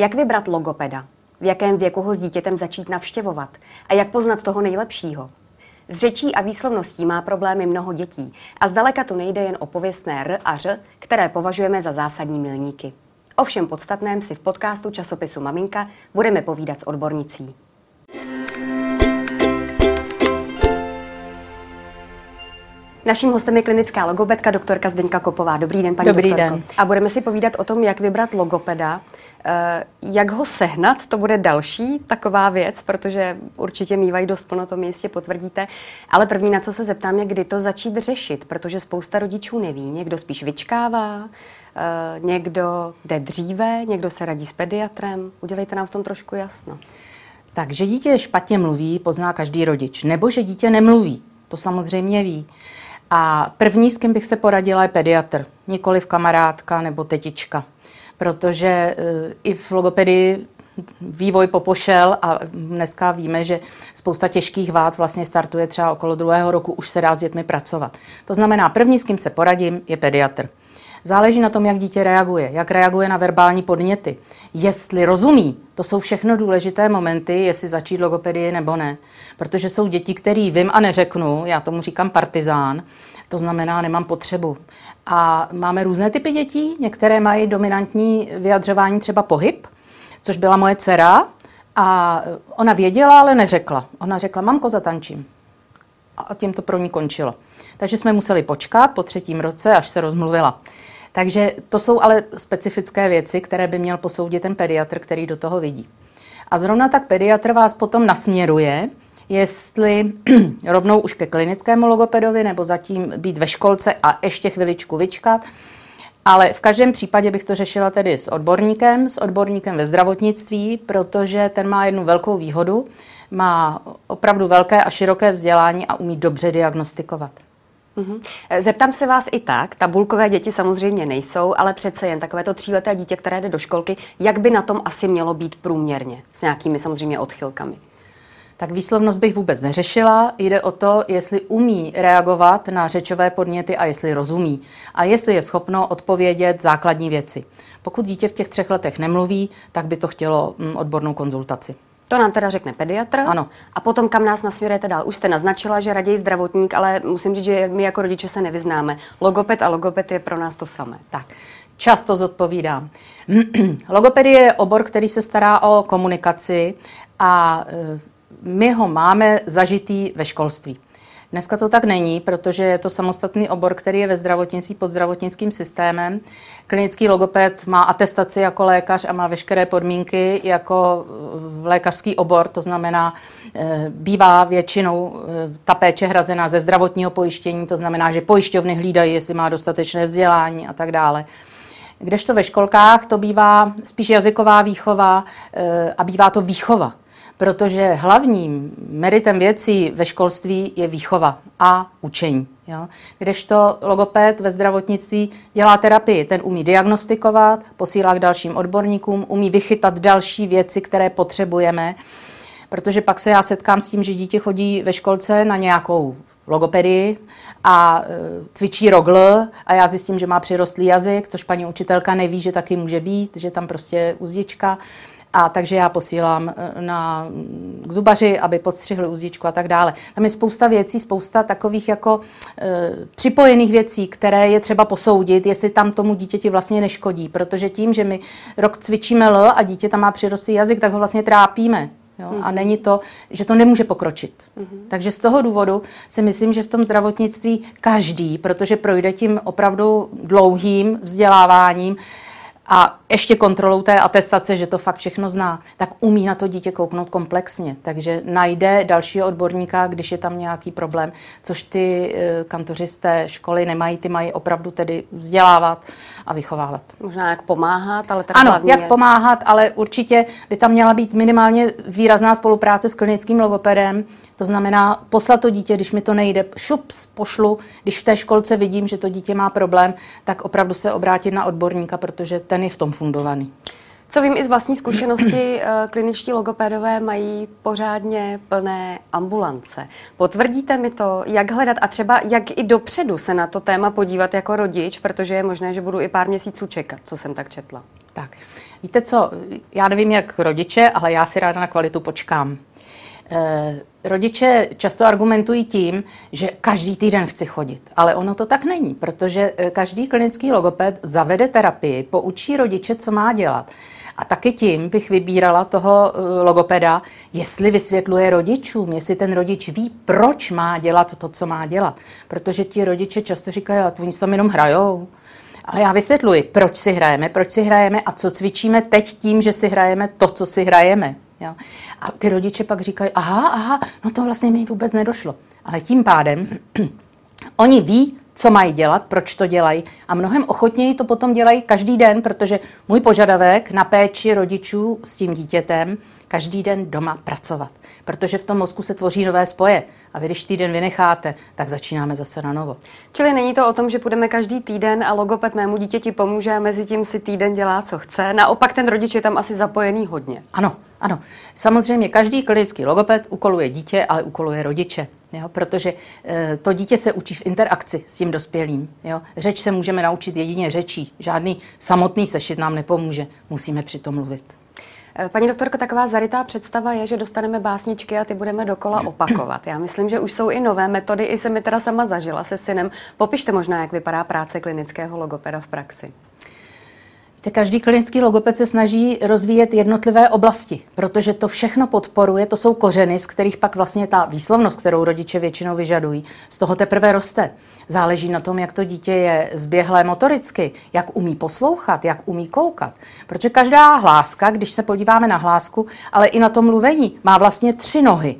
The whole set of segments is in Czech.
Jak vybrat logopeda? V jakém věku ho s dítětem začít navštěvovat? A jak poznat toho nejlepšího? S řečí a výslovností má problémy mnoho dětí a zdaleka tu nejde jen o pověstné R a Ř, které považujeme za zásadní milníky. O všem podstatném si v podcastu časopisu Maminka budeme povídat s odbornicí. Naším hostem je klinická logopedka doktorka Zdeňka Kopová. Dobrý den, paní Dobrý doktorko. den. A budeme si povídat o tom, jak vybrat logopeda. Eh, Jak ho sehnat, to bude další taková věc, protože určitě mývají dost plno, to mi jistě potvrdíte. Ale první, na co se zeptám, je, kdy to začít řešit, protože spousta rodičů neví. Někdo spíš vyčkává, eh, někdo jde dříve, někdo se radí s pediatrem. Udělejte nám v tom trošku jasno. Takže dítě špatně mluví, pozná každý rodič. Nebo že dítě nemluví, to samozřejmě ví. A první, s kým bych se poradila, je pediatr, nikoli v kamarádka nebo tetička. Protože e, i v logopedii vývoj popošel a dneska víme, že spousta těžkých vád vlastně startuje třeba okolo druhého roku, už se dá s dětmi pracovat. To znamená, první, s kým se poradím, je pediatr. Záleží na tom, jak dítě reaguje, jak reaguje na verbální podněty, jestli rozumí. To jsou všechno důležité momenty, jestli začít logopedii nebo ne. Protože jsou děti, který vím a neřeknu, já tomu říkám partizán, to znamená, nemám potřebu. A máme různé typy dětí, některé mají dominantní vyjadřování, třeba pohyb, což byla moje dcera, a ona věděla, ale neřekla. Ona řekla, mamko, zatančím. A tím to pro ní končilo. Takže jsme museli počkat po třetím roce, až se rozmluvila. Takže to jsou ale specifické věci, které by měl posoudit ten pediatr, který do toho vidí. A zrovna tak pediatr vás potom nasměruje, jestli rovnou už ke klinickému logopedovi, nebo zatím být ve školce a ještě chviličku vyčkat. Ale v každém případě bych to řešila tedy s odborníkem, s odborníkem ve zdravotnictví, protože ten má jednu velkou výhodu, má opravdu velké a široké vzdělání a umí dobře diagnostikovat. Mhm. Zeptám se vás i tak, tabulkové děti samozřejmě nejsou, ale přece jen takové to tříleté dítě, které jde do školky, jak by na tom asi mělo být průměrně, s nějakými samozřejmě odchylkami? Tak výslovnost bych vůbec neřešila. Jde o to, jestli umí reagovat na řečové podněty a jestli rozumí. A jestli je schopno odpovědět základní věci. Pokud dítě v těch třech letech nemluví, tak by to chtělo mm, odbornou konzultaci. To nám teda řekne pediatr. Ano. A potom kam nás nasměrujete dál? Už jste naznačila, že raději zdravotník, ale musím říct, že my jako rodiče se nevyznáme. Logoped a logoped je pro nás to samé. Tak, často zodpovídám. Logopedie je obor, který se stará o komunikaci a e, my ho máme zažitý ve školství. Dneska to tak není, protože je to samostatný obor, který je ve zdravotnictví pod zdravotnickým systémem. Klinický logoped má atestaci jako lékař a má veškeré podmínky jako eh, lékařský obor, to znamená, eh, bývá většinou eh, ta péče hrazená ze zdravotního pojištění, to znamená, že pojišťovny hlídají, jestli má dostatečné vzdělání a tak dále. Kdežto ve školkách to bývá spíš jazyková výchova a bývá to výchova protože hlavním meritem věcí ve školství je výchova a učení. Jo? Kdežto logoped ve zdravotnictví dělá terapii, ten umí diagnostikovat, posílá k dalším odborníkům, umí vychytat další věci, které potřebujeme, protože pak se já setkám s tím, že dítě chodí ve školce na nějakou logopedii a e, cvičí rogl a já zjistím, že má přirostlý jazyk, což paní učitelka neví, že taky může být, že tam prostě uzdička a takže já posílám eh, na, k zubaři, aby podstřihli uzdičku a tak dále. Tam je spousta věcí, spousta takových jako e, připojených věcí, které je třeba posoudit, jestli tam tomu dítěti vlastně neškodí, protože tím, že my rok cvičíme L a dítě tam má přirostlý jazyk, tak ho vlastně trápíme. Jo? A mhm. není to, že to nemůže pokročit. Mm-hmm. Takže z toho důvodu si myslím, že v tom zdravotnictví každý, protože projde tím opravdu dlouhým vzděláváním, a ještě kontrolou té atestace, že to fakt všechno zná, tak umí na to dítě kouknout komplexně. Takže najde dalšího odborníka, když je tam nějaký problém, což ty eh, kantoři z té školy nemají, ty mají opravdu tedy vzdělávat a vychovávat. Možná jak pomáhat, ale teda Ano, jak je... pomáhat, ale určitě by tam měla být minimálně výrazná spolupráce s klinickým logopedem, to znamená poslat to dítě, když mi to nejde, šups, pošlu, když v té školce vidím, že to dítě má problém, tak opravdu se obrátit na odborníka, protože ten je v tom fundovaný. Co vím i z vlastní zkušenosti, eh, kliničtí logopédové mají pořádně plné ambulance. Potvrdíte mi to, jak hledat a třeba jak i dopředu se na to téma podívat jako rodič, protože je možné, že budu i pár měsíců čekat, co jsem tak četla. Tak, víte co, já nevím jak rodiče, ale já si ráda na kvalitu počkám. E, rodiče často argumentují tím, že každý týden chci chodit, ale ono to tak není, protože eh, každý klinický logoped zavede terapii, poučí rodiče, co má dělat. A taky tím bych vybírala toho eh, logopeda, jestli vysvětluje rodičům, jestli ten rodič ví, proč má dělat to, co má dělat. Protože ti rodiče často říkají, a oni tam jenom hrajou. Ale já vysvětluji, proč si hrajeme, proč si hrajeme a co cvičíme teď tím, že si hrajeme to, co si hrajeme. Jo? A ty rodiče pak říkají, aha, aha, no to vlastně mi vůbec nedošlo. Ale tím pádem oni ví, co mají dělat, proč to dělají a mnohem ochotněji to potom dělají každý den, protože můj požadavek na péči rodičů s tím dítětem každý den doma pracovat, protože v tom mozku se tvoří nové spoje a vy, když týden vynecháte, tak začínáme zase na novo. Čili není to o tom, že půjdeme každý týden a logoped mému dítěti pomůže a mezi tím si týden dělá, co chce. Naopak ten rodič je tam asi zapojený hodně. Ano, ano. Samozřejmě každý klinický logoped úkoluje dítě, ale úkoluje rodiče. Jo, protože e, to dítě se učí v interakci s tím dospělým. Jo. Řeč se můžeme naučit jedině řečí. Žádný samotný sešit nám nepomůže. Musíme přitom mluvit. Eh, paní doktorko, taková zarytá představa je, že dostaneme básničky a ty budeme dokola opakovat. Já myslím, že už jsou i nové metody, i se mi teda sama zažila se synem. Popište možná, jak vypadá práce klinického logopeda v praxi. Víte, každý klinický logoped se snaží rozvíjet jednotlivé oblasti, protože to všechno podporuje, to jsou kořeny, z kterých pak vlastně ta výslovnost, kterou rodiče většinou vyžadují, z toho teprve roste. Záleží na tom, jak to dítě je zběhlé motoricky, jak umí poslouchat, jak umí koukat. Protože každá hláska, když se podíváme na hlásku, ale i na to mluvení, má vlastně tři nohy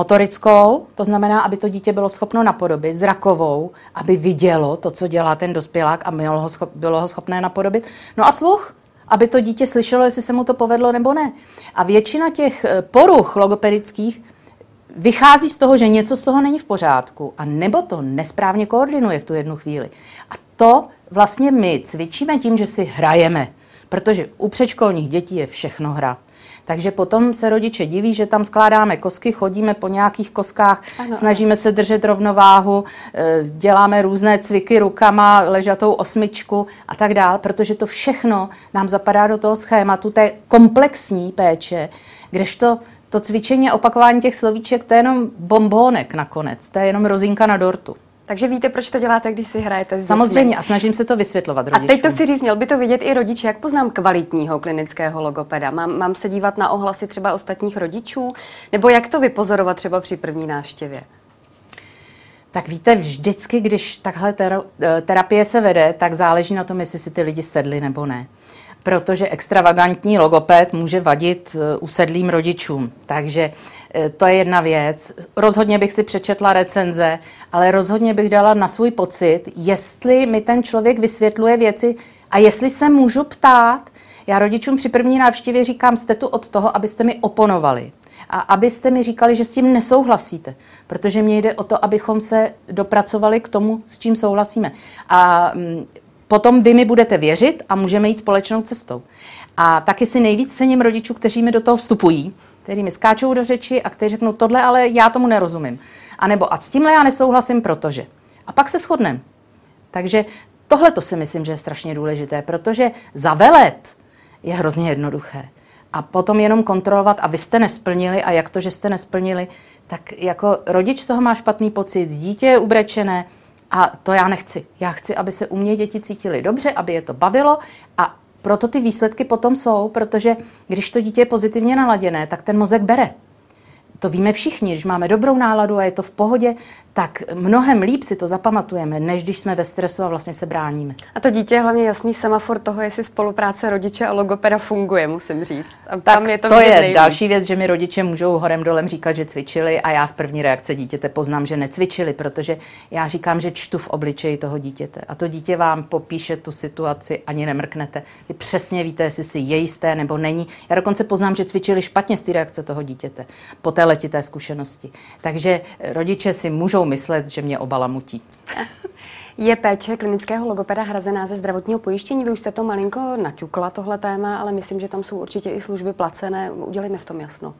motorickou, to znamená, aby to dítě bylo schopno napodobit, zrakovou, aby vidělo to, co dělá ten dospělák a bylo ho, schop, bylo ho schopné napodobit. No a sluch, aby to dítě slyšelo, jestli se mu to povedlo nebo ne. A většina těch eh, poruch logopedických vychází z toho, že něco z toho není v pořádku a nebo to nesprávně koordinuje v tu jednu chvíli. A to vlastně my cvičíme tím, že si hrajeme, protože u předškolních dětí je všechno hra. Takže potom se rodiče diví, že tam skládáme kosky, chodíme po nějakých koskách, ano, snažíme ano. se držet rovnováhu, eh, děláme různé cviky rukama, ležatou osmičku a tak dál, protože to všechno nám zapadá do toho schématu té komplexní péče, kdežto to cvičení a opakování těch slovíček, to je jenom bombónek nakonec, to je jenom rozinka na dortu. Takže víte, proč to děláte, když si hrajete s Samozřejmě a snažím se to vysvětlovat rodičům. A teď to chci říct, měl by to vidět i rodič. Jak poznám kvalitního klinického logopeda? Mám, mám se dívat na ohlasy třeba ostatních rodičů? Nebo jak to vypozorovat třeba při první návštěvě? Tak víte, vždycky, když takhle eh, terapie se vede, tak záleží na tom, jestli si ty lidi sedli nebo ne protože extravagantní logoped může vadit eh, usedlým rodičům. Takže eh, to je jedna věc. Rozhodně bych si přečetla recenze, ale rozhodně bych dala na svůj pocit, jestli mi ten člověk vysvětluje věci a jestli se můžu ptát. Já rodičům při první návštěvě říkám, jste tu od toho, abyste mi oponovali. A abyste mi říkali, že s tím nesouhlasíte, protože mně jde o to, abychom se dopracovali k tomu, s čím souhlasíme. A mm, potom vy mi budete věřit a můžeme jít společnou cestou. A taky si nejvíc cením rodičů, kteří mi do toho vstupují, kteří mi skáčou do řeči a kteří řeknou, tohle ale já tomu nerozumím. A nebo a s tímhle já nesouhlasím, protože. A pak se shodneme. Takže tohle to si myslím, že je strašně důležité, protože zavelet je hrozně jednoduché. A potom jenom kontrolovat, a vy jste nesplnili, a jak to, že jste nesplnili, tak jako rodič toho má špatný pocit, dítě je ubrečené, a to já nechci. Já chci, aby se u mě děti cítily dobře, aby je to bavilo a proto ty výsledky potom jsou, protože když to dítě je pozitivně naladěné, tak ten mozek bere to víme všichni, když máme dobrou náladu a je to v pohodě, tak mnohem líp si to zapamatujeme, než když jsme ve stresu a vlastně se bráníme. A to dítě je hlavně jasný semafor toho, jestli spolupráce rodiče a logopeda funguje, musím říct. A tak tam je to, to je nejvíc. další věc, že mi rodiče můžou horem dolem říkat, že cvičili a já z první reakce dítěte poznám, že necvičili, protože já říkám, že čtu v obličeji toho dítěte a to dítě vám popíše tu situaci, ani nemrknete. Vy přesně víte, jestli si je jisté nebo není. Já dokonce poznám, že cvičili špatně z té reakce toho dítěte. Po té letité zkušenosti. Takže rodiče si můžou myslet, že mě obalamutí. Je péče klinického logopeda hrazená ze zdravotního pojištění? Vy už jste to malinko naťukla, tohle téma, ale myslím, že tam jsou určitě i služby placené. Udělejme v tom jasno.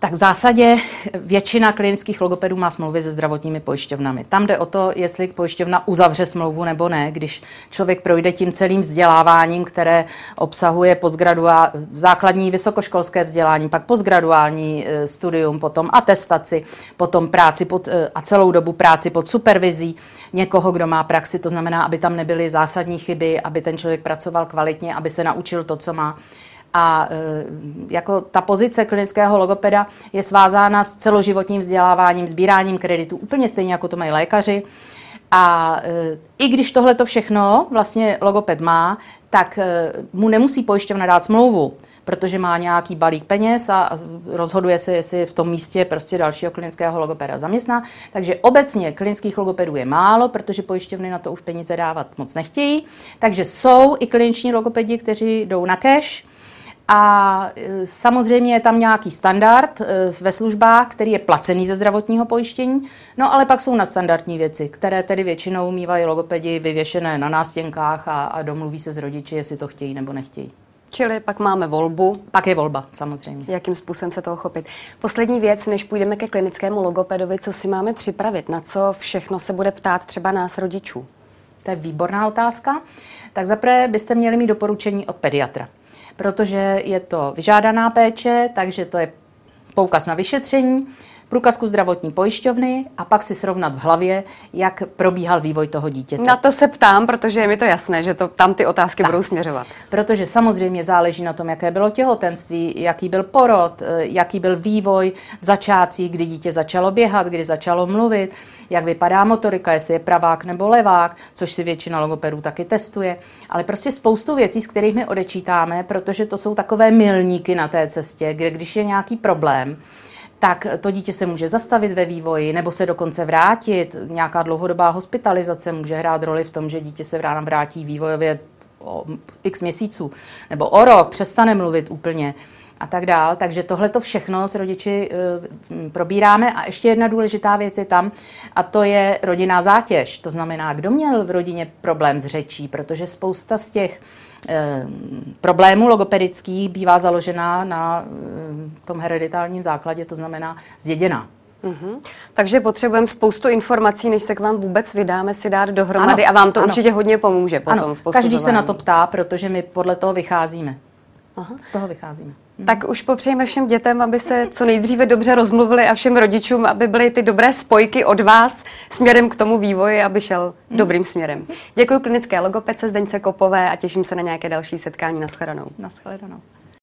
Tak v zásadě většina klinických logopedů má smlouvy se zdravotními pojišťovnami. Tam jde o to, jestli pojišťovna uzavře smlouvu nebo ne. Když člověk projde tím celým vzděláváním, které obsahuje postgraduál, základní vysokoškolské vzdělání, pak postgraduální eh, studium, potom atestaci, potom práci pod, eh, a celou dobu práci pod supervizí někoho, kdo má praxi. To znamená, aby tam nebyly zásadní chyby, aby ten člověk pracoval kvalitně, aby se naučil to, co má a e, jako ta pozice klinického logopeda je svázána s celoživotním vzděláváním, sbíráním kreditu, úplně stejně jako to mají lékaři. A e, i když tohle to všechno vlastně logoped má, tak e, mu nemusí pojišťovna dát smlouvu, protože má nějaký balík peněz a rozhoduje se, jestli v tom místě prostě dalšího klinického logopeda zaměstná. Takže obecně klinických logopedů je málo, protože pojišťovny na to už peníze dávat moc nechtějí. Takže jsou i kliniční logopedi, kteří jdou na cash, a e, samozřejmě je tam nějaký standard e, ve službách, který je placený ze zdravotního pojištění, no ale pak jsou nadstandardní věci, které tedy většinou mývají logopedi vyvěšené na nástěnkách a, a domluví se s rodiči, jestli to chtějí nebo nechtějí. Čili pak máme volbu. Pak je volba, samozřejmě. Jakým způsobem se toho chopit. Poslední věc, než půjdeme ke klinickému logopedovi, co si máme připravit, na co všechno se bude ptát třeba nás rodičů? To je výborná otázka. Tak zaprvé byste měli mít doporučení od pediatra protože je to vyžádaná péče, takže to je poukaz na vyšetření, průkazku zdravotní pojišťovny a pak si srovnat v hlavě, jak probíhal vývoj toho dítěte. Na to se ptám, protože je mi to jasné, že to, tam ty otázky tak, budou směřovat. Protože samozřejmě záleží na tom, jaké bylo těhotenství, jaký byl porod, eh, jaký byl vývoj v začátcích, kdy dítě začalo běhat, kdy začalo mluvit, jak vypadá motorika, jestli je pravák nebo levák, což si většina logopedů taky testuje. Ale prostě spoustu věcí, z kterých my odečítáme, protože to jsou takové milníky na té cestě, kde když je nějaký problém, tak to dítě se může zastavit ve vývoji nebo se dokonce vrátit. Nějaká dlouhodobá hospitalizace může hrát roli v tom, že dítě se vrátí vývojově o x měsíců nebo o rok, přestane mluvit úplně a tak dál. Takže tohle to všechno s rodiči e, probíráme. A ještě jedna důležitá věc je tam, a to je rodinná zátěž. To znamená, kdo měl v rodině problém s řečí, protože spousta z těch e, problémů logopedických bývá založená na e, tom hereditálním základě, to znamená zděděná. Mm-hmm. Takže potřebujeme spoustu informací, než se k vám vůbec vydáme si dát dohromady ano, a vám to ano. určitě hodně pomůže potom ano, v posuzování. Každý se na to ptá, protože my podle toho vycházíme. Aha. Z toho vycházíme. Mhm. Tak už popřejeme všem dětem, aby se co nejdříve dobře rozmluvili a všem rodičům, aby byly ty dobré spojky od vás směrem k tomu vývoji, aby šel hmm. dobrým směrem. Děkuji klinické logopedce Zdeňce Kopové a těším se na nějaké další setkání. Naschledanou. Naschledanou.